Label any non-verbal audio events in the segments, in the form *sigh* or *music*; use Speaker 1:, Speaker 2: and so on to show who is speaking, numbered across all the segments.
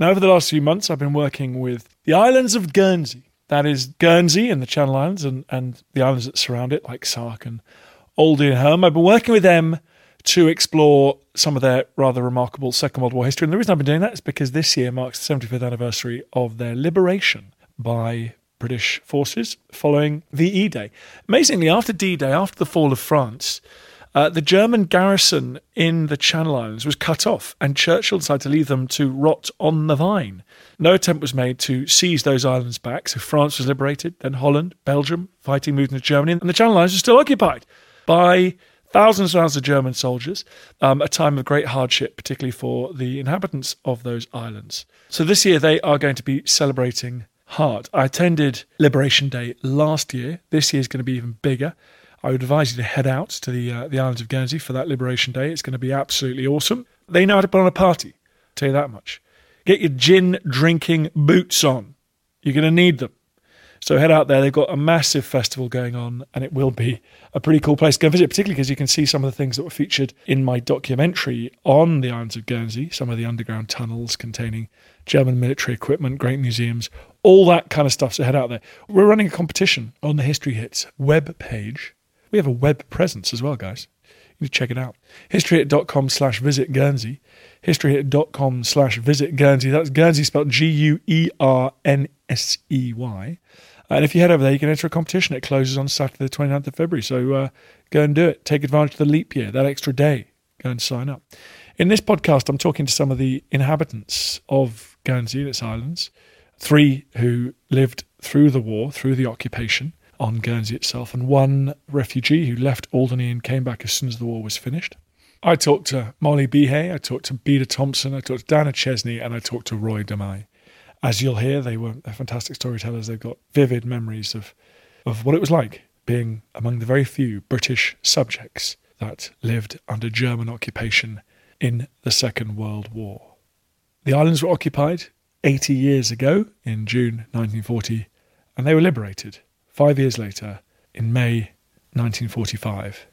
Speaker 1: Now, over the last few months, I've been working with the islands of Guernsey. That is Guernsey and the Channel Islands and, and the islands that surround it, like Sark and Alderney and Herm. I've been working with them to explore some of their rather remarkable Second World War history. And the reason I've been doing that is because this year marks the 75th anniversary of their liberation by British forces following the E Day. Amazingly, after D Day, after the fall of France, uh, the German garrison in the Channel Islands was cut off, and Churchill decided to leave them to rot on the vine. No attempt was made to seize those islands back, so France was liberated, then Holland, Belgium, fighting moved into Germany, and the Channel Islands were still occupied by thousands and thousands of German soldiers, um, a time of great hardship, particularly for the inhabitants of those islands. So this year they are going to be celebrating hard. I attended Liberation Day last year. This year is going to be even bigger. I would advise you to head out to the uh, the islands of Guernsey for that Liberation Day. It's going to be absolutely awesome. They know how to put on a party. I'll tell you that much. Get your gin drinking boots on. You're going to need them. So head out there. They've got a massive festival going on, and it will be a pretty cool place to go visit, particularly because you can see some of the things that were featured in my documentary on the islands of Guernsey, some of the underground tunnels containing German military equipment, great museums, all that kind of stuff. So head out there. We're running a competition on the History Hits web page. We have a web presence as well, guys. You need to check it out. Historyhit.com slash visit Guernsey. Historyhit.com slash visit Guernsey. That's Guernsey spelled G U E R N S E Y. And if you head over there, you can enter a competition. It closes on Saturday, the 29th of February. So uh, go and do it. Take advantage of the leap year, that extra day. Go and sign up. In this podcast, I'm talking to some of the inhabitants of Guernsey and its islands, three who lived through the war, through the occupation on Guernsey itself, and one refugee who left Alderney and came back as soon as the war was finished. I talked to Molly Bihet, I talked to Beda Thompson, I talked to Diana Chesney, and I talked to Roy Demay as you'll hear, they were fantastic storytellers. They've got vivid memories of, of what it was like being among the very few British subjects that lived under German occupation in the Second World War. The islands were occupied 80 years ago in June 1940, and they were liberated five years later in May 1945.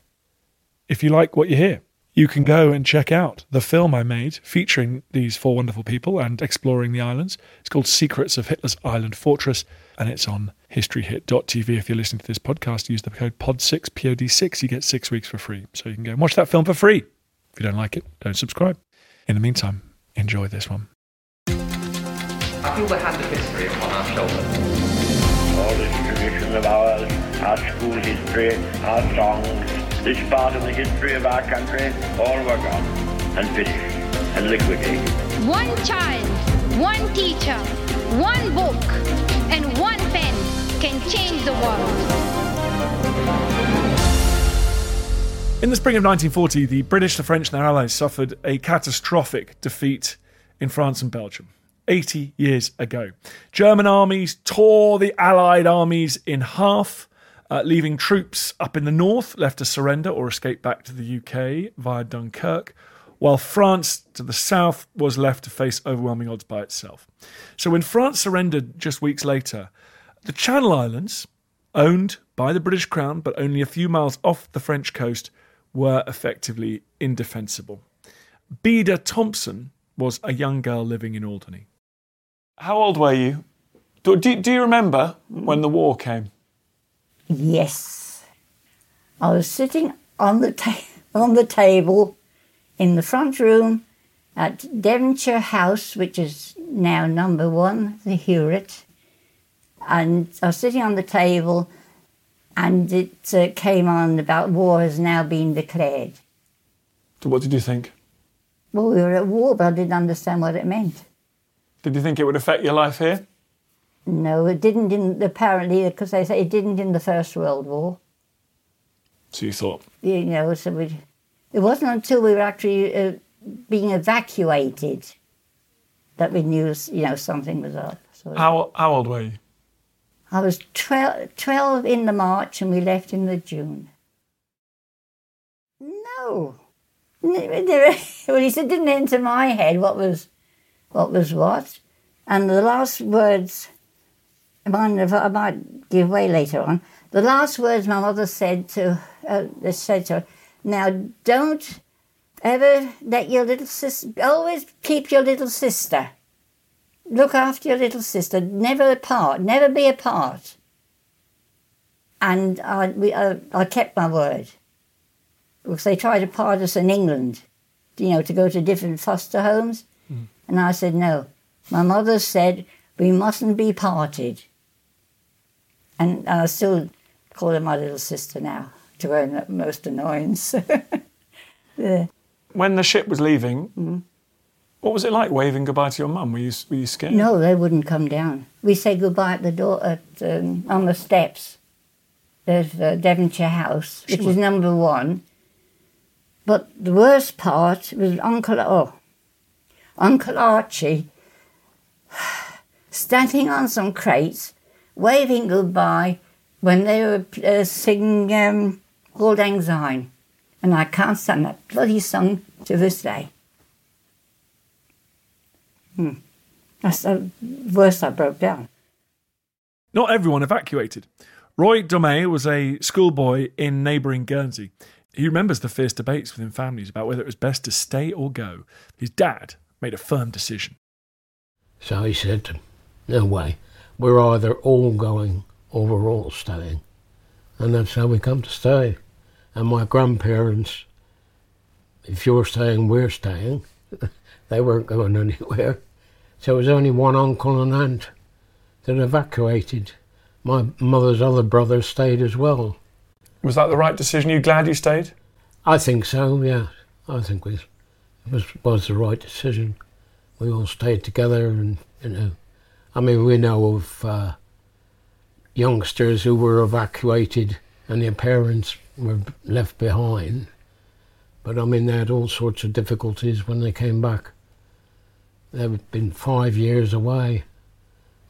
Speaker 1: If you like what you hear, you can go and check out the film I made featuring these four wonderful people and exploring the islands. It's called Secrets of Hitler's Island Fortress, and it's on historyhit.tv. If you're listening to this podcast, use the code POD6, POD6, you get six weeks for free. So you can go and watch that film for free. If you don't like it, don't subscribe. In the meantime, enjoy this one.
Speaker 2: I feel the hand of history upon our shoulders.
Speaker 3: All this tradition of ours, our school history, our songs, this part of the history of our country, all were gone and finished and liquidated.
Speaker 4: One child, one teacher, one book, and one pen can change the world.
Speaker 1: In the spring of 1940, the British, the French, and their allies suffered a catastrophic defeat in France and Belgium. 80 years ago. German armies tore the Allied armies in half uh, leaving troops up in the north left to surrender or escape back to the UK via Dunkirk, while France to the south was left to face overwhelming odds by itself. So when France surrendered just weeks later, the Channel Islands, owned by the British Crown but only a few miles off the French coast, were effectively indefensible. Beda Thompson was a young girl living in Alderney. How old were you? Do, do, do you remember when the war came?
Speaker 5: Yes. I was sitting on the, ta- *laughs* on the table in the front room at Devonshire House, which is now number one, the Hewlett. And I was sitting on the table, and it uh, came on about war has now been declared.
Speaker 1: So what did you think?
Speaker 5: Well, we were at war, but I didn't understand what it meant.
Speaker 1: Did you think it would affect your life here?
Speaker 5: No, it didn't. In, apparently, because they say it didn't in the First World War.
Speaker 1: So you thought,
Speaker 5: You know, so we, it wasn't until we were actually uh, being evacuated that we knew, you know, something was up. So
Speaker 1: how, how old were you?
Speaker 5: I was 12, 12 in the March and we left in the June. No. *laughs* Well, he said, didn't enter my head what was what. Was what. And the last words, I might, I might give way later on, the last words my mother said to, uh, said to her, now don't ever let your little sister, always keep your little sister. Look after your little sister, never apart, never be apart. And I, we, I kept my word. Because they tried to part us in England, you know, to go to different foster homes. And I said, no. My mother said, we mustn't be parted. And I still call her my little sister now, to her most annoyance. *laughs* yeah.
Speaker 1: When the ship was leaving, what was it like waving goodbye to your mum? Were you, were you scared?
Speaker 5: No, they wouldn't come down. We said goodbye at the door, at, um, on the steps. There's uh, Devonshire House, which is number one. But the worst part was Uncle, oh, Uncle Archie standing on some crates, waving goodbye when they were uh, singing um, Old Lang. And I can't stand that bloody song to this day. Hmm. That's the worst I broke down.
Speaker 1: Not everyone evacuated. Roy Domey was a schoolboy in neighbouring Guernsey. He remembers the fierce debates within families about whether it was best to stay or go. His dad made a firm decision.
Speaker 6: So he said, No way, we're either all going or we're all staying. And that's how we come to stay. And my grandparents, if you're staying, we're staying, *laughs* they weren't going anywhere. So it was only one uncle and aunt that evacuated. My mother's other brothers stayed as well.
Speaker 1: Was that the right decision? Are You glad you stayed?
Speaker 6: I think so, yeah. I think we, it was, was the right decision. We all stayed together and, you know, I mean, we know of uh, youngsters who were evacuated and their parents were left behind. But I mean, they had all sorts of difficulties when they came back. They'd been five years away.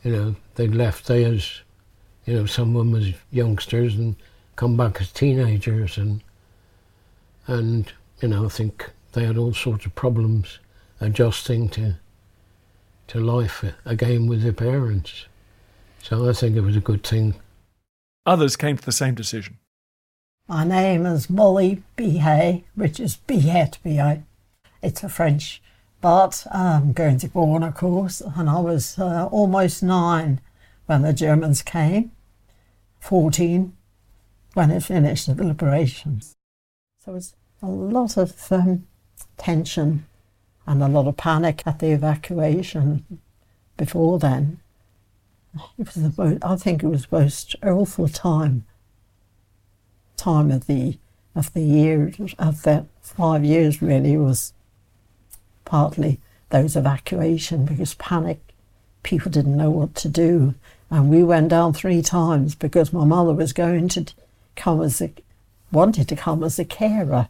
Speaker 6: You know, they'd left there as, you know, some of them as youngsters and come back as teenagers and and you know I think they had all sorts of problems adjusting to to life again with their parents. So I think it was a good thing.
Speaker 1: Others came to the same decision.
Speaker 7: My name is Molly Bihet, which is Bihet, B-I. It's a French, but I'm going to born, of course, and I was uh, almost nine when the Germans came, 14 when it finished the liberation. So it was a lot of um, tension and a lot of panic at the evacuation before then. It was the most, I think it was the most awful time, time of the of the year of that five years really was partly those evacuation because panic, people didn't know what to do, and we went down three times because my mother was going to come as a wanted to come as a carer.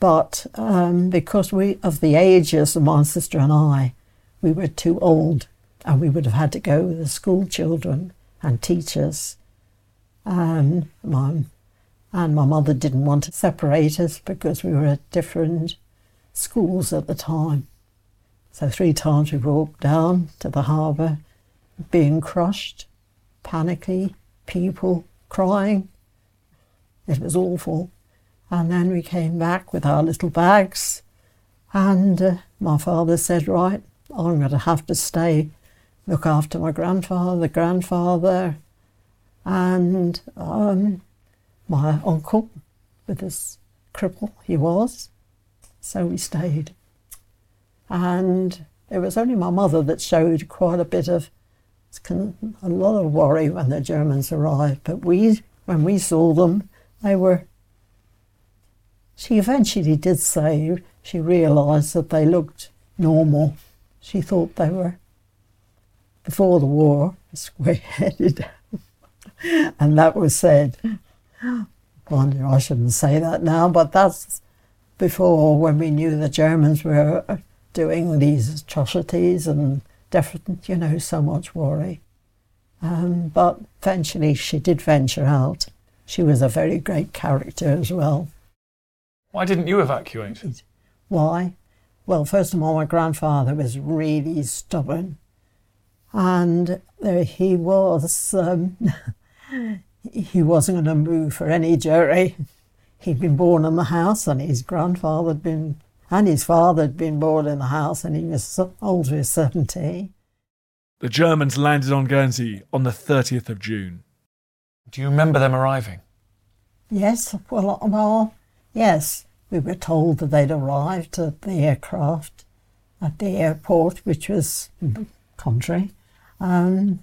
Speaker 7: But um, because we of the ages of my sister and I, we were too old, and we would have had to go with the school children and teachers. And my and my mother didn't want to separate us because we were at different schools at the time. So three times we walked down to the harbour, being crushed, panicky, people crying. It was awful. And then we came back with our little bags, and uh, my father said, Right, I'm going to have to stay, look after my grandfather, the grandfather, and um, my uncle with his cripple, he was. So we stayed. And it was only my mother that showed quite a bit of a lot of worry when the Germans arrived. But we, when we saw them, they were She eventually did say she realised that they looked normal. She thought they were, before the war, *laughs* square headed. and that was said. Wonder I shouldn't say that now, but that's before when we knew the Germans were doing these atrocities and different, you know, so much worry. Um, but eventually she did venture out. She was a very great character as well.
Speaker 1: Why didn't you evacuate?
Speaker 7: Why? Well, first of all, my grandfather was really stubborn. And uh, he was, um, *laughs* he wasn't going to move for any jury. He'd been born in the house, and his grandfather had been, and his father had been born in the house, and he was older, 70.
Speaker 1: The Germans landed on Guernsey on the 30th of June. Do you remember them arriving?
Speaker 7: Yes, well, well, yes. We were told that they'd arrived at the aircraft at the airport, which was country. Um,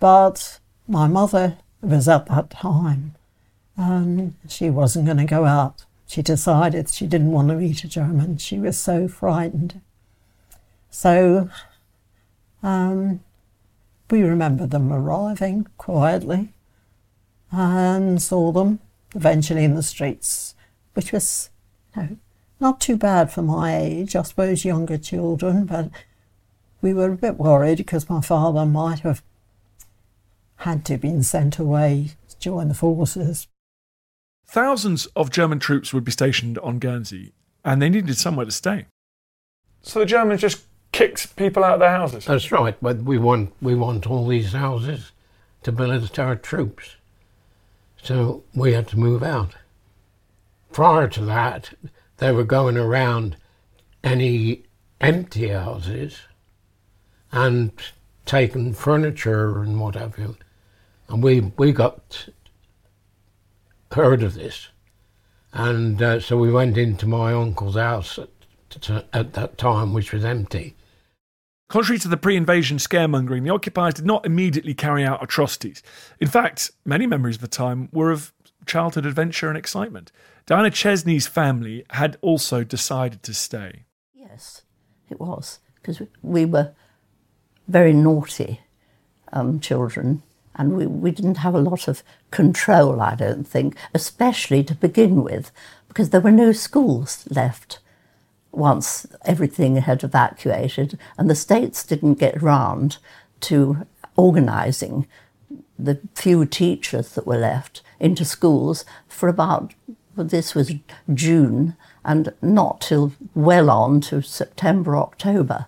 Speaker 7: but my mother was at that time. Um, she wasn't going to go out. She decided she didn't want to meet a German. She was so frightened. So um, we remember them arriving quietly and saw them eventually in the streets, which was you know, not too bad for my age, I suppose younger children, but we were a bit worried because my father might have had to been sent away to join the forces.
Speaker 1: Thousands of German troops would be stationed on Guernsey, and they needed somewhere to stay. So the Germans just kicked people out of their houses.
Speaker 6: That's right, but we want we want all these houses to military troops, so we had to move out. Prior to that, they were going around any empty houses and taking furniture and what have you, and we we got heard of this, and uh, so we went into my uncle's house at, at that time, which was empty.
Speaker 1: Contrary to the pre invasion scaremongering, the occupiers did not immediately carry out atrocities. In fact, many memories of the time were of childhood adventure and excitement. Diana Chesney's family had also decided to stay.
Speaker 8: Yes, it was, because we were very naughty um, children and we, we didn't have a lot of control, I don't think, especially to begin with, because there were no schools left once everything had evacuated, and the states didn't get round to organising the few teachers that were left into schools for about, well, this was June, and not till well on to September, October.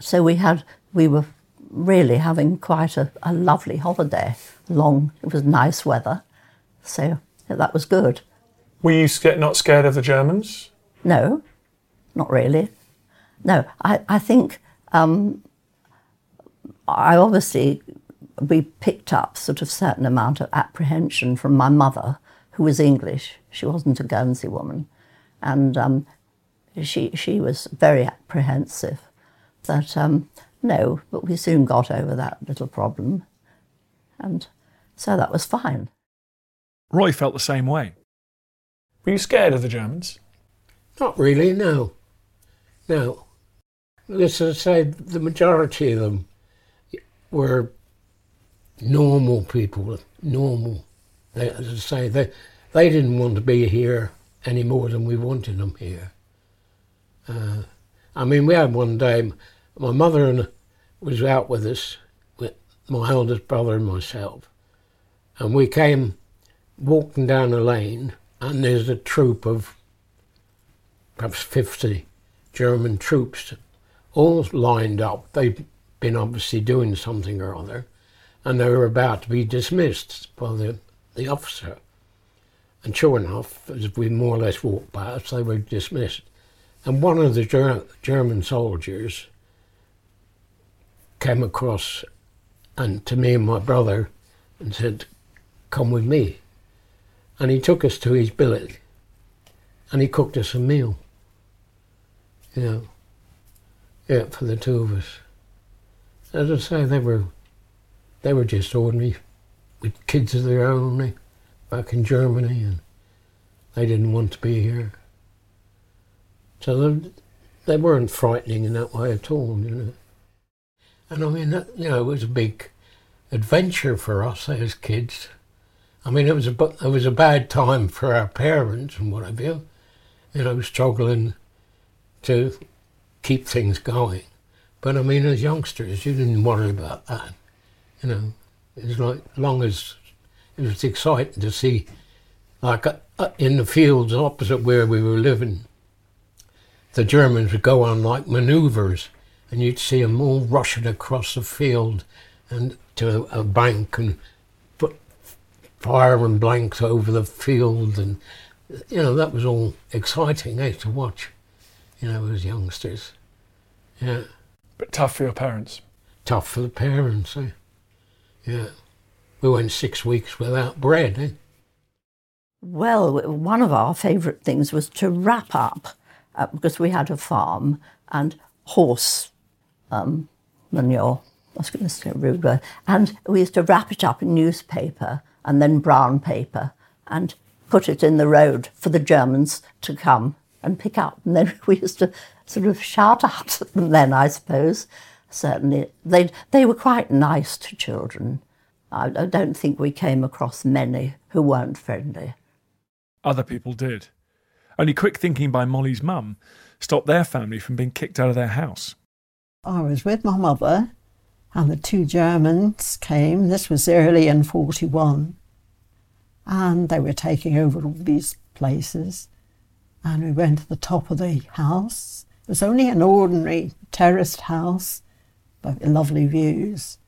Speaker 8: So we had, we were really having quite a, a lovely holiday. Long, it was nice weather, so that was good.
Speaker 1: Were you scared, not scared of the Germans?
Speaker 8: No, not really. No, I, I think um, I obviously we picked up sort of certain amount of apprehension from my mother, who was English. She wasn't a Guernsey woman, and um, she she was very apprehensive. But um, no, but we soon got over that little problem, and so that was fine.
Speaker 1: Roy felt the same way. Were you scared of the Germans?
Speaker 6: Not really, no. No. As I say, the majority of them were normal people, normal. They, as I say, they, they didn't want to be here any more than we wanted them here. Uh, I mean, we had one day, my mother and was out with us, with my eldest brother and myself, and we came walking down a lane, and there's a troop of perhaps 50 German troops all lined up. They'd been obviously doing something or other, and they were about to be dismissed by the, the officer. And sure enough, as we more or less walked past, they were dismissed. And one of the Ger- German soldiers came across and to me and my brother and said, Come with me. And he took us to his billet and he cooked us a meal you know, yeah, for the two of us. As I say, they were, they were just ordinary, with kids of their own, eh, back in Germany, and they didn't want to be here. So they, they weren't frightening in that way at all, you know. And I mean, that, you know, it was a big adventure for us as kids. I mean, it was a it was a bad time for our parents and what have you, you know, struggling to keep things going. But I mean, as youngsters, you didn't worry about that. You know, like long as it was exciting to see, like uh, uh, in the fields opposite where we were living, the Germans would go on like manoeuvres, and you'd see them all rushing across the field and to a, a bank and put fire and blanks over the field, and you know that was all exciting eh, to watch. You know, as youngsters, yeah.
Speaker 1: But tough for your parents.
Speaker 6: Tough for the parents, eh? Yeah. We went six weeks without bread, eh?
Speaker 8: Well, one of our favourite things was to wrap up, uh, because we had a farm and horse um, manure. I was going to say rude word. And we used to wrap it up in newspaper and then brown paper and put it in the road for the Germans to come and pick up. And then *laughs* we used to sort of shout out at them then, I suppose. Certainly, they they were quite nice to children. I, I don't think we came across many who weren't friendly.
Speaker 1: Other people did. Only quick thinking by Molly's mum stopped their family from being kicked out of their house.
Speaker 7: I was with my mother, and the two Germans came. This was early in 41. And they were taking over all these places. And we went to the top of the house. It was only an ordinary terraced house, but lovely views.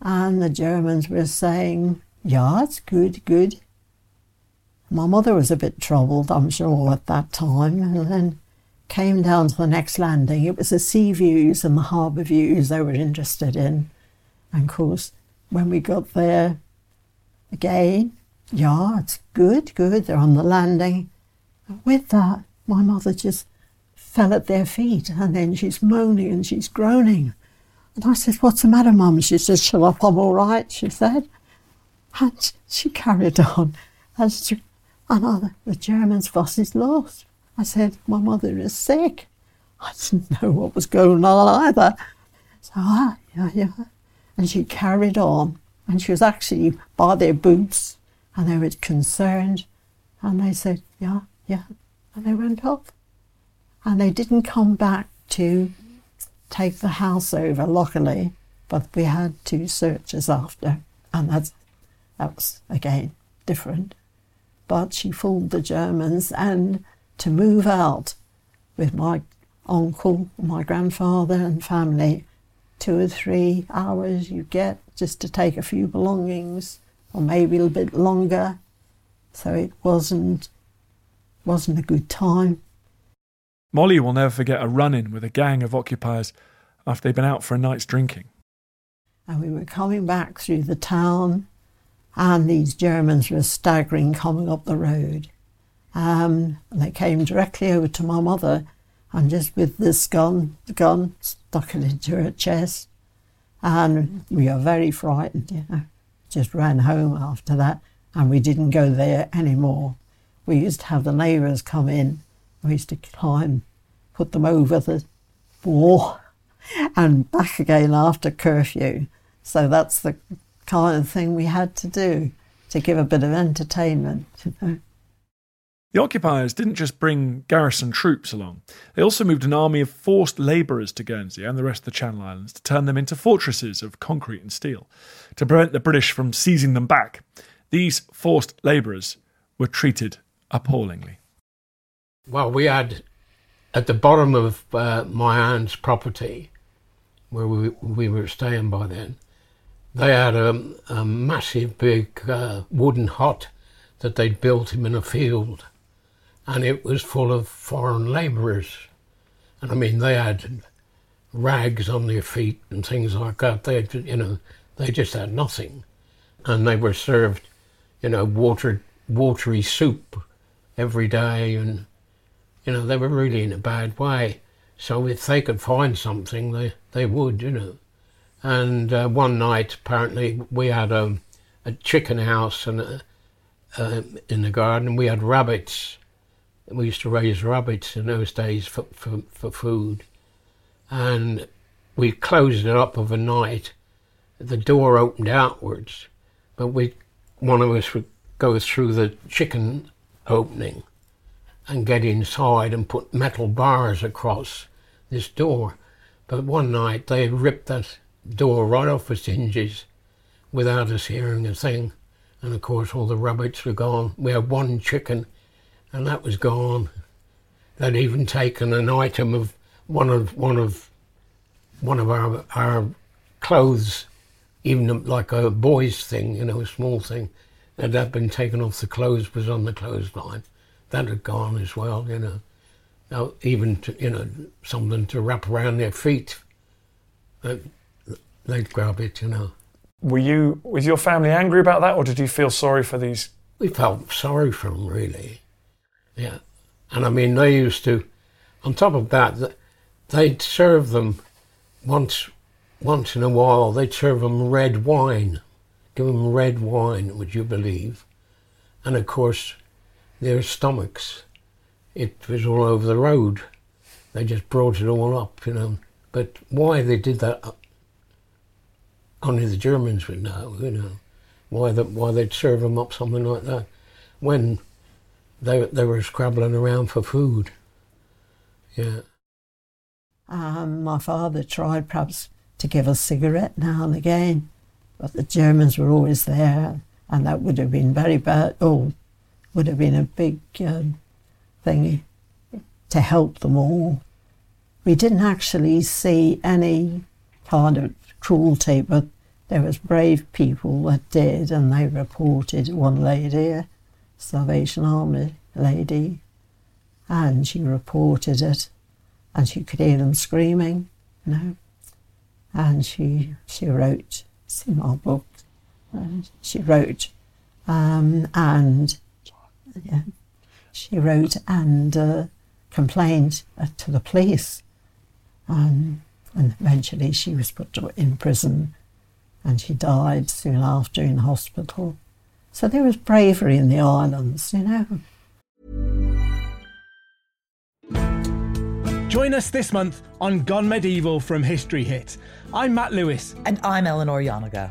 Speaker 7: And the Germans were saying, Yeah, it's good, good. My mother was a bit troubled, I'm sure, at that time, and then came down to the next landing. It was the sea views and the harbour views they were interested in. And of course, when we got there again, yeah, it's good, good, they're on the landing. With that, my mother just fell at their feet and then she's moaning and she's groaning. And I said, What's the matter, Mum? She said, Shut up, I'm all right, she said. And she carried on. And, she, and I, the German's was is lost. I said, My mother is sick. I didn't know what was going on either. So, ah, yeah, yeah. And she carried on. And she was actually by their boots and they were concerned. And they said, Yeah, yeah. And they went off. And they didn't come back to take the house over, luckily, but we had two searches after, and that's, that was again different. But she fooled the Germans, and to move out with my uncle, my grandfather, and family, two or three hours you get just to take a few belongings, or maybe a little bit longer. So it wasn't wasn't a good time.
Speaker 1: Molly will never forget a run in with a gang of occupiers after they'd been out for a night's drinking.
Speaker 7: And we were coming back through the town, and these Germans were staggering coming up the road. Um, and they came directly over to my mother, and just with this gun, the gun stuck it into her chest. And we were very frightened, you know. Just ran home after that, and we didn't go there anymore. We used to have the neighbours come in we used to climb, put them over the wall and back again after curfew. So that's the kind of thing we had to do to give a bit of entertainment. You know.
Speaker 1: The occupiers didn't just bring garrison troops along, they also moved an army of forced labourers to Guernsey and the rest of the Channel Islands to turn them into fortresses of concrete and steel. To prevent the British from seizing them back, these forced labourers were treated appallingly.
Speaker 6: Well, we had at the bottom of uh, my aunt's property, where we we were staying by then, they had a, a massive big uh, wooden hut that they'd built him in a field, and it was full of foreign labourers, and I mean they had rags on their feet and things like that. They you know they just had nothing, and they were served, you know, water watery soup every day and you know, they were really in a bad way. So if they could find something, they, they would, you know. And uh, one night, apparently, we had a, a chicken house and a, um, in the garden. We had rabbits. We used to raise rabbits in those days for, for, for food. And we closed it up of a night. The door opened outwards, but we, one of us would go through the chicken opening and get inside and put metal bars across this door. But one night they ripped that door right off its hinges without us hearing a thing. And of course, all the rabbits were gone. We had one chicken, and that was gone. They'd even taken an item of one of one of one of our our clothes, even like a boy's thing, you know, a small thing, and that had been taken off the clothes was on the clothesline. That had gone as well, you know. Now, even to, you know something to wrap around their feet, uh, they'd grab it, you know.
Speaker 1: Were you was your family angry about that, or did you feel sorry for these?
Speaker 6: We felt sorry for them, really. Yeah, and I mean they used to. On top of that, they'd serve them once once in a while. They'd serve them red wine, give them red wine. Would you believe? And of course, their stomachs. It was all over the road. They just brought it all up, you know. But why they did that only the Germans would know, you know, why the, why they'd serve them up something like that when they they were scrabbling around for food. Yeah.
Speaker 7: Um, my father tried perhaps to give a cigarette now and again, but the Germans were always there, and that would have been very bad. Oh, would have been a big um, thing to help them all. We didn't actually see any kind of cruelty, but there was brave people that did, and they reported one lady, Salvation Army lady, and she reported it, and she could hear them screaming, you know, and she she wrote, it's in our book, she wrote, um, and yeah, she wrote and uh, complained uh, to the police. Um, and eventually she was put in prison and she died soon after in hospital. So there was bravery in the islands, you know.
Speaker 9: Join us this month on Gone Medieval from History Hit. I'm Matt Lewis.
Speaker 10: And I'm Eleanor Janega.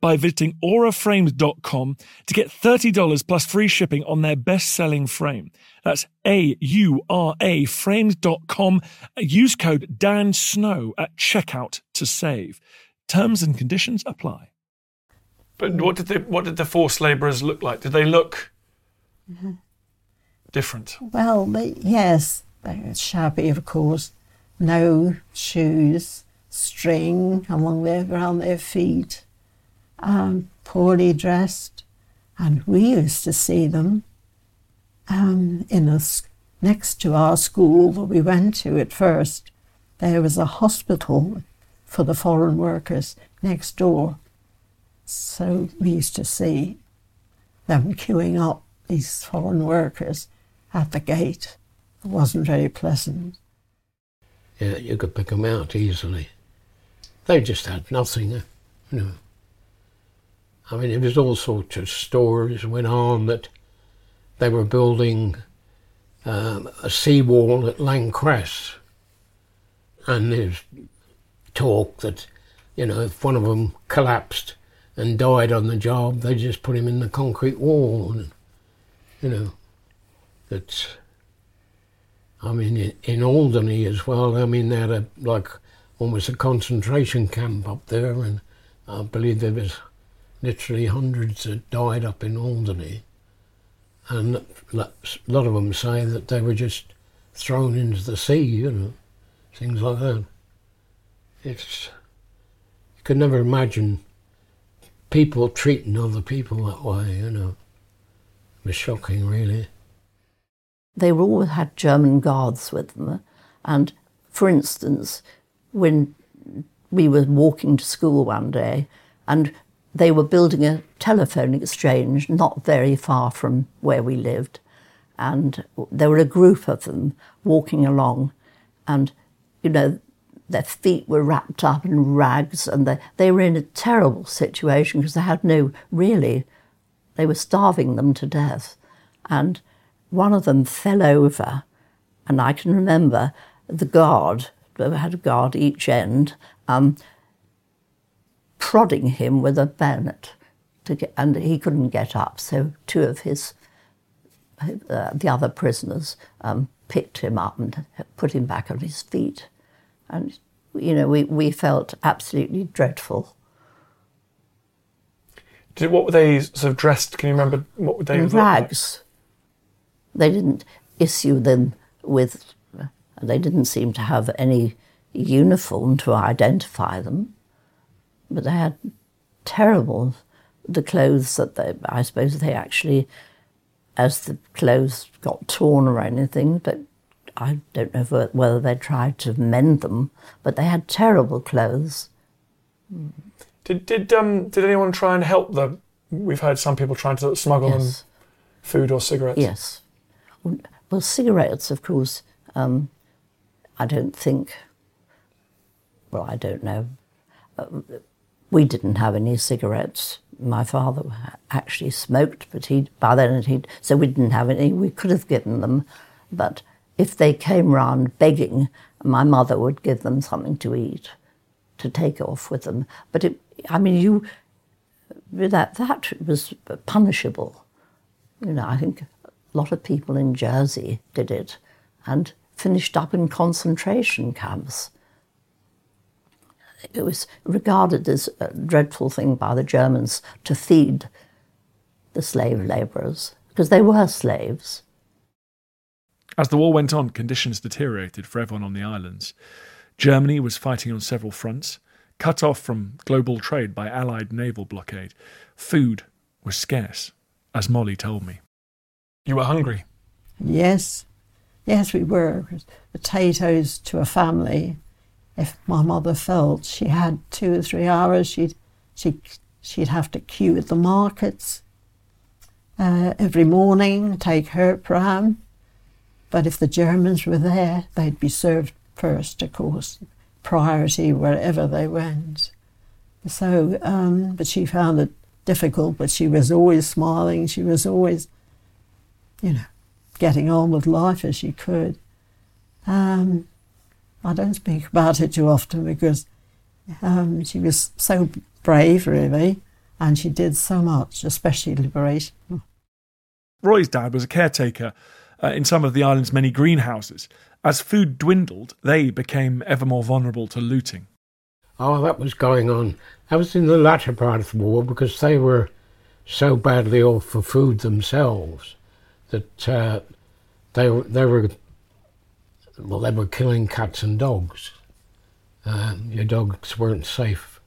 Speaker 1: by visiting auraframes.com to get $30 plus free shipping on their best selling frame. That's A U R A frames.com. Use code Dan Snow at checkout to save. Terms and conditions apply. But what did the what did the forced labourers look like? Did they look
Speaker 7: Mm-hmm.
Speaker 1: different?
Speaker 7: Well, yes, they were shabby, of course. No shoes, string along their, around their feet, um, poorly dressed. And we used to see them um, in a, next to our school that we went to at first. There was a hospital for the foreign workers next door. So we used to see them queuing up, these foreign workers, at the gate It wasn't very pleasant.
Speaker 6: Yeah, you could pick them out easily. They just had nothing, you know. I mean, it was all sorts of stories went on that they were building um, a seawall at L'Ancresse, and there's talk that, you know, if one of them collapsed and died on the job, they just put him in the concrete wall, and you know, that's. I mean, in Alderney as well. I mean, they had a like almost a concentration camp up there, and I believe there was literally hundreds that died up in Alderney, and a lot of them say that they were just thrown into the sea, you know, things like that. It's you could never imagine people treating other people that way, you know. It was shocking, really.
Speaker 8: They all had German guards with them, and for instance, when we were walking to school one day, and they were building a telephone exchange not very far from where we lived. And there were a group of them walking along, and, you know, their feet were wrapped up in rags, and they, they were in a terrible situation because they had no, really, they were starving them to death. And one of them fell over, and I can remember the guard, they had a guard each end, um, prodding him with a bayonet, to get, and he couldn't get up. So two of his, uh, the other prisoners, um, picked him up and put him back on his feet, and you know we, we felt absolutely dreadful.
Speaker 1: Did, what were they sort of dressed? Can you remember what were they
Speaker 8: rags? Like? They didn't issue them with. They didn't seem to have any uniform to identify them but they had terrible the clothes that they I suppose they actually as the clothes got torn or anything, but I don't know whether they tried to mend them, but they had terrible clothes.
Speaker 1: Did did um did anyone try and help them? We've heard some people trying to smuggle yes. them food or cigarettes.
Speaker 8: Yes, well, cigarettes, of course. Um, I don't think. Well, I don't know. Uh, we didn't have any cigarettes. My father actually smoked, but he by then he'd so we didn't have any. We could have given them, but if they came round begging, my mother would give them something to eat, to take off with them. But it, I mean, you that that was punishable. You know, I think a lot of people in Jersey did it, and finished up in concentration camps it was regarded as a dreadful thing by the Germans to feed the slave labourers because they were slaves.
Speaker 1: As the war went on, conditions deteriorated for everyone on the islands. Germany was fighting on several fronts, cut off from global trade by Allied naval blockade. Food was scarce, as Molly told me. You were hungry?
Speaker 7: Yes. Yes, we were. Potatoes to a family if my mother felt she had two or three hours, she'd, she, she'd have to queue at the markets uh, every morning, take her pram. But if the Germans were there, they'd be served first, of course, priority wherever they went. So, um, but she found it difficult, but she was always smiling. She was always, you know, getting on with life as she could. Um, I don't speak about it too often because um, she was so brave, really, and she did so much, especially liberation.
Speaker 1: Roy's dad was a caretaker uh, in some of the island's many greenhouses. As food dwindled, they became ever more vulnerable to looting.
Speaker 6: Oh, that was going on. That was in the latter part of the war because they were so badly off for food themselves that uh, they they were well, they were killing cats and dogs. Uh, your dogs weren't safe.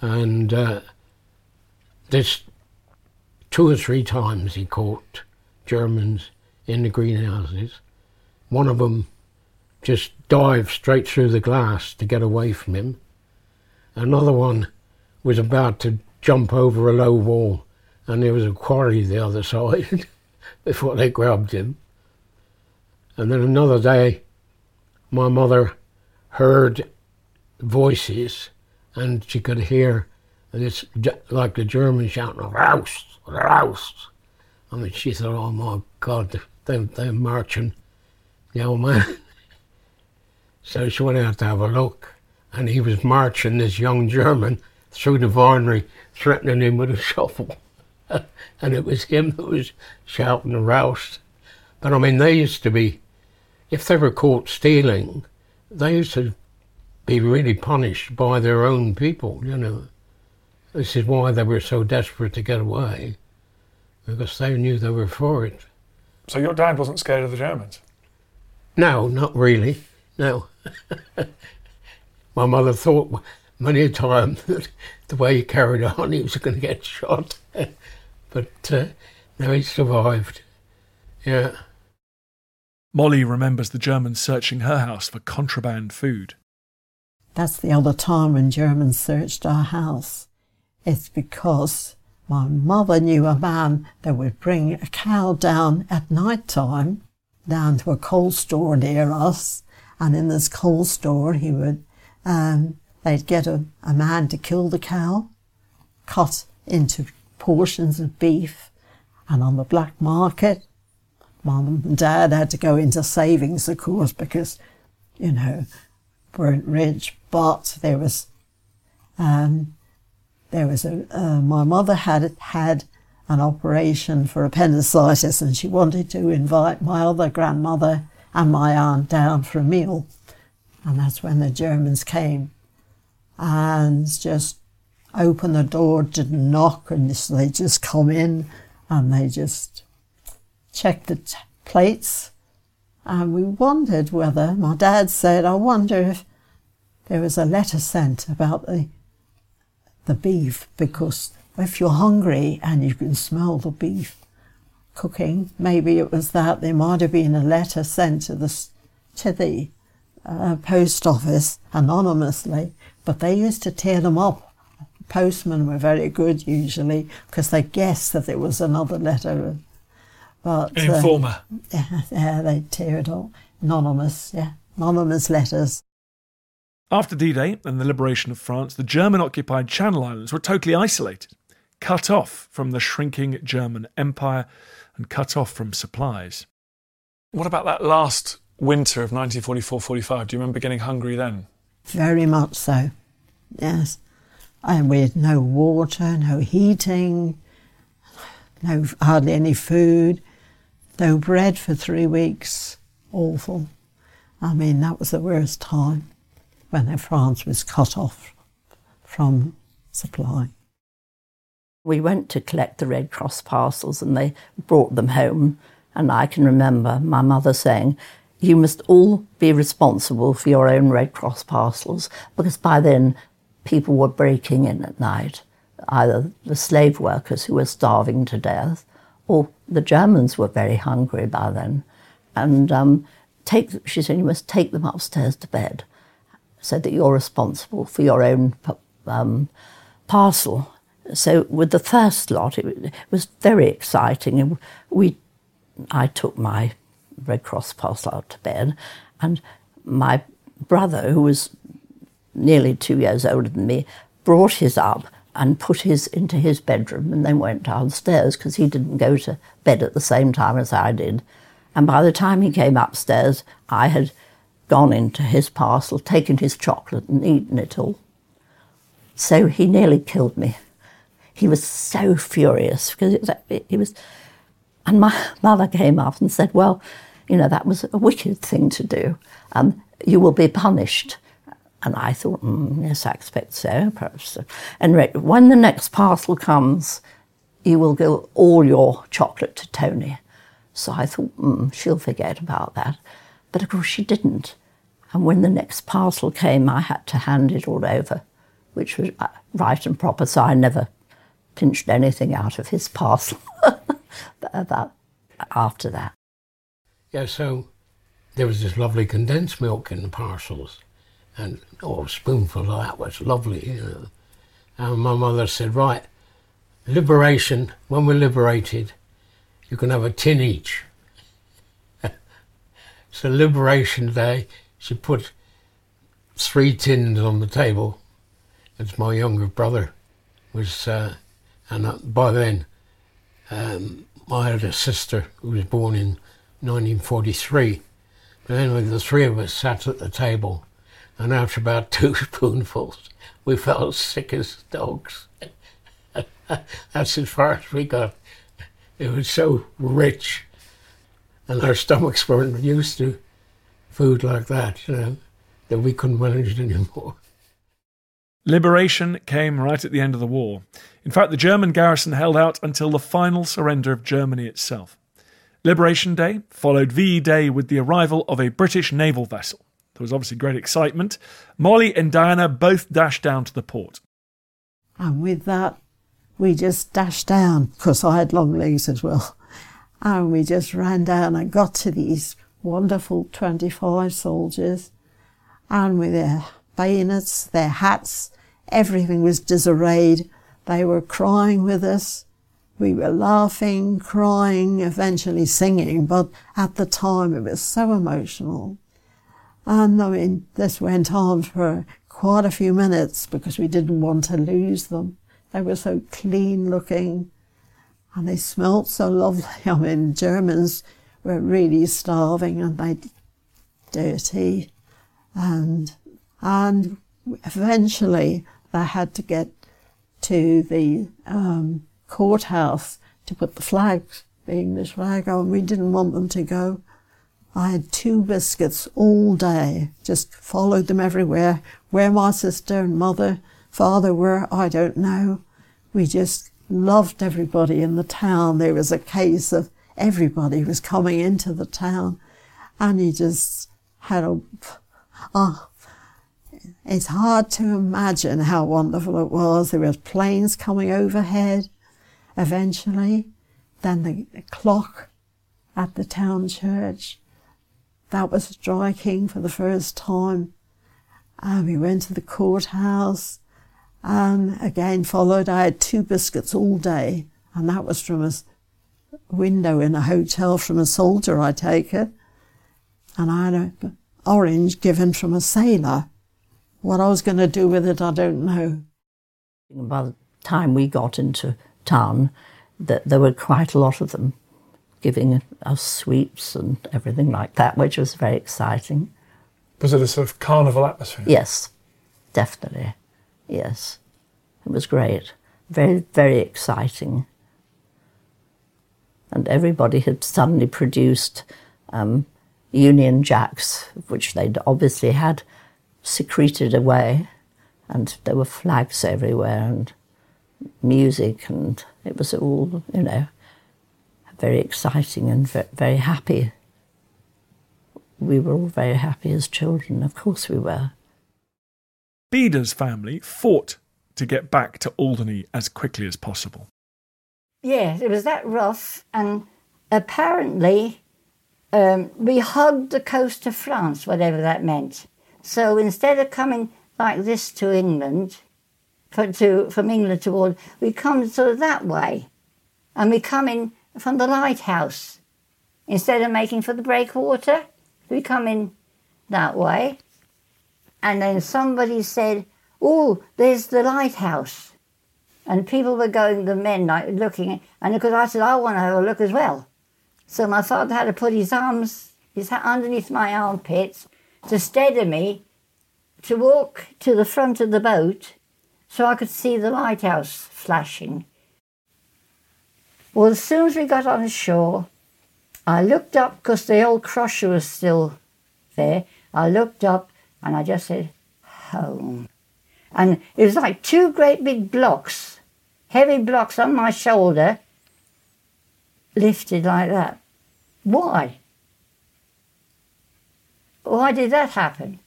Speaker 6: And uh, this two or three times he caught Germans in the greenhouses. One of them just dived straight through the glass to get away from him. Another one was about to jump over a low wall and there was a quarry the other *laughs* side before they grabbed him. And then another day, my mother heard voices and she could hear this like the German shouting, Raus, Raus. I mean, she thought, oh my God, they, they're marching the old man. *laughs* so she went out to have a look and he was marching this young German through the vinery, threatening him with a *laughs* shovel. and it was him that was shouting roused. But I mean, they used to be, if they were caught stealing, they used to be really punished by their own people, you know. This is why they were so desperate to get away, because they knew they were for it.
Speaker 1: So your dad wasn't scared of the Germans?
Speaker 6: No, not really. No. *laughs* My mother thought many a time *laughs* that the way he carried on, he was going to get shot. *laughs* but uh, no, he survived. Yeah.
Speaker 1: Molly remembers the Germans searching her house for contraband food.
Speaker 7: That's the other time when Germans searched our house. It's because my mother knew a man that would bring a cow down at night time down to a coal store near us, and in this coal store he would um, they'd get a, a man to kill the cow, cut into portions of beef, and on the black market mum and dad had to go into savings, of course, because, you know, weren't rich, but there was, um, there was a, uh, my mother had had an operation for appendicitis and she wanted to invite my other grandmother and my aunt down for a meal. And that's when the Germans came and just opened the door, didn't knock, and they just come in and they just checked the t- plates, and we wondered whether, my dad said, I wonder if there was a letter sent about the, the beef, because if you're hungry and you can smell the beef cooking, maybe it was that. There might have been a letter sent to the, to the uh, post office anonymously, but they used to tear them up. Postmen were very good usually because they guessed that there was another letter
Speaker 1: but An informer.
Speaker 7: Uh, *laughs* yeah, they tear it all. Anonymous, yeah, anonymous letters.
Speaker 1: After D Day and the liberation of France, the German occupied Channel Islands were totally isolated, cut off from the shrinking German Empire and cut off from supplies. What about that last winter of 1944 45? Do you remember getting hungry then?
Speaker 7: Very much so, yes. And we had no water, no heating, no hardly any food no bread for three weeks. Awful. I mean, that was the worst time when France was cut off from supply.
Speaker 8: We went to collect the Red Cross parcels and they brought them home. And I can remember my mother saying, You must all be responsible for your own Red Cross parcels because by then people were breaking in at night, either the slave workers who were starving to death or the Germans were very hungry by then. And um, take, she said, you must take them upstairs to bed so that you're responsible for your own um, parcel. So with the first lot, it, was very exciting. And we, I took my Red Cross parcel out to bed, and my brother, who was nearly two years older than me, brought his up and put his into his bedroom and then went downstairs because he didn't go to bed at the same time as I did. And by the time he came upstairs, I had gone into his parcel, taken his chocolate and eaten it all. So he nearly killed me. He was so furious because it was, he was, and my *laughs* mother came up and said, "Well, you know that was a wicked thing to do. Um, you will be punished." And I thought, mm, yes, I expect so, perhaps. And when the next parcel comes, you will give all your chocolate to Tony. So I thought, mm, she'll forget about that. But of course, she didn't. And when the next parcel came, I had to hand it all over, which was uh, right and proper. So I never pinched anything out of his parcel *laughs* that, after that.
Speaker 6: Yeah, so there was this lovely condensed milk in the parcels and oh, a spoonful of that was lovely, you know. And my mother said, right, liberation, when we're liberated, you can have a tin each. *laughs* So Liberation Day, she put three tins on the table. It's my younger brother was, uh, and uh, by then, um, I had a sister who was born in 1943. But anyway, the three of us sat at the table, and after about *laughs* two spoonfuls, we felt sick as dogs. *laughs* That's as far as we got. It was so rich, and our stomachs weren't used to food like that, you know, that we couldn't manage it anymore.
Speaker 1: Liberation came right at the end of the war. In fact, the German garrison held out until the final surrender of Germany itself. Liberation Day followed VE Day with the arrival of a British naval vessel. There was obviously great excitement. Molly and Diana both dashed down to the port.
Speaker 7: And with that, we just dashed down because I had long legs as well. And we just ran down and got to these wonderful 25 soldiers and with their bayonets, their hats, everything was disarrayed. They were crying with us. We were laughing, crying, eventually singing, but at the time it was so emotional. And I mean, this went on for quite a few minutes because we didn't want to lose them. They were so clean looking and they smelt so lovely. *laughs* I mean, Germans were really starving and they dirty and and eventually they had to get to the um, courthouse to put the flag, the English flag on. We didn't want them to go. I had two biscuits all day, just followed them everywhere. Where my sister and mother, father were, I don't know. We just loved everybody in the town. There was a case of everybody was coming into the town and you just had a, oh, it's hard to imagine how wonderful it was. There were planes coming overhead eventually. Then the, the clock at the town church. That was striking for the first time. Um, we went to the courthouse and again followed. I had two biscuits all day and that was from a window in a hotel from a soldier, I take it. And I had an orange given from a sailor. What I was going to do with it, I don't know.
Speaker 8: By the time we got into town, that there were quite a lot of them giving us sweets and everything like that, which was very exciting.
Speaker 1: Was it a sort of carnival atmosphere?
Speaker 8: Yes, definitely. Yes. It was great. Very, very exciting. And everybody had suddenly produced um, Union Jacks, which they'd obviously had secreted away, and there were flags everywhere and music, and it was all, you know, very exciting and very happy. We were all very happy as children, of course we were.
Speaker 1: Beda's family fought to get back to Alderney as quickly as possible.
Speaker 5: Yeah, it was that rough, and apparently um, we hugged the coast of France, whatever that meant. So instead of coming like this to England, for, to, from England toward, we come sort of that way. And we come in from the lighthouse. Instead of making for the breakwater, we come in that way. And then somebody said, Oh, there's the lighthouse. And people were going, the men, like, looking. And because I said, I want to have a look as well. So my father had to put his arms his underneath my armpits to steady me to walk to the front of the boat so I could see the lighthouse flashing. Well, as soon as we got on shore, I looked up because the old crusher was still there. I looked up and I just said, home. And it was like two great big blocks, heavy blocks on my shoulder, lifted like that. Why? Why did that happen?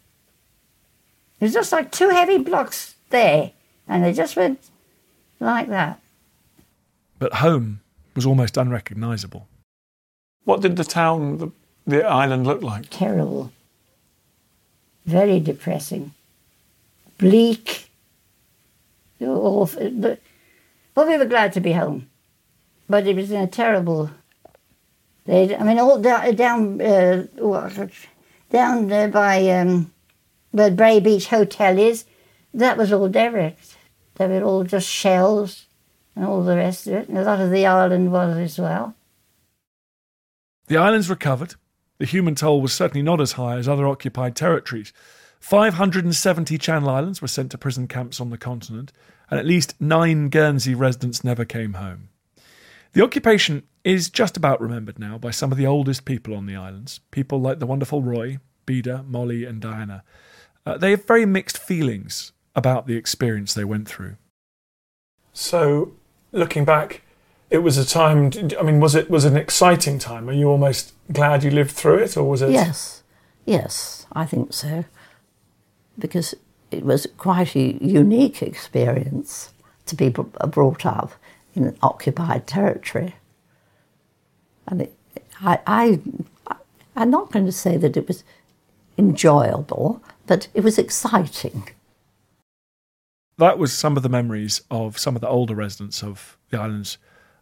Speaker 5: It was just like two heavy blocks there, and they just went like that.
Speaker 1: But home was almost unrecognisable. What did the town, the, the island look like?
Speaker 5: Terrible. Very depressing. Bleak. Awful. But, but we were glad to be home. But it was in a terrible They, I mean, all down, down, uh, down there by um, where Braye Beach Hotel is, that was all derelict. They were all just shells and all the rest of it. And a lot of the island was as well.
Speaker 1: The islands recovered. The human toll was certainly not as high as other occupied territories. 570 Channel Islands were sent to prison camps on the continent, and at least nine Guernsey residents never came home. The occupation is just about remembered now by some of the oldest people on the islands, people like the wonderful Roy, Beda, Molly, and Diana. Uh, they have very mixed feelings about the experience they went through. So, looking back, it was a time. I mean, was it was an exciting time? Are you almost glad you lived through it, or was it?
Speaker 8: Yes, yes, I think so, because it was quite a unique experience to be brought up in an occupied territory, and it, I, I, I'm not going to say that it was enjoyable, but it was exciting.
Speaker 1: That was some of the memories of some of the older residents of the islands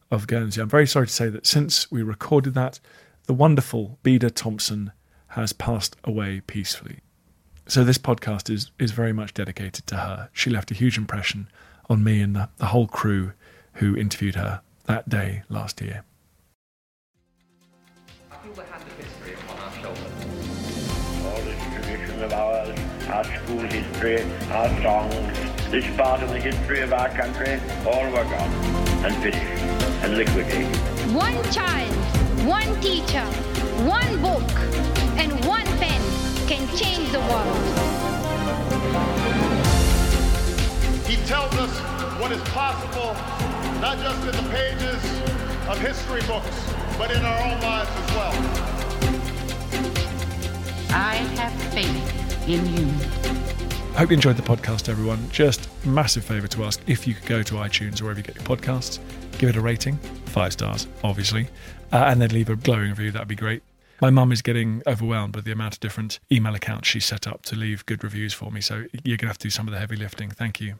Speaker 1: of Guernsey. I'm very sorry to say that since we recorded that, the wonderful Beda Thompson has passed away peacefully. So this podcast is is very much dedicated to her. She left a huge impression on me and the, the whole crew who interviewed her that day last year.
Speaker 2: I feel the hand of history upon our shoulders.
Speaker 3: All this tradition of ours, our school history, our songs, this part of the history of our country, all were gone and finished and liquidated.
Speaker 4: One child, one teacher, one book, and one pen can change the world.
Speaker 11: He tells us what is possible, not just in the pages of history books, but in our own lives as well.
Speaker 12: I have faith in you.
Speaker 1: Hope you enjoyed the podcast, everyone. Just massive favour to ask if you could go to iTunes or wherever you get your podcasts, give it a rating, five stars, obviously, uh, and then leave a glowing review. That'd be great. My mum is getting overwhelmed with the amount of different email accounts she's set up to leave good reviews for me. So you're going to have to do some of the heavy lifting. Thank you.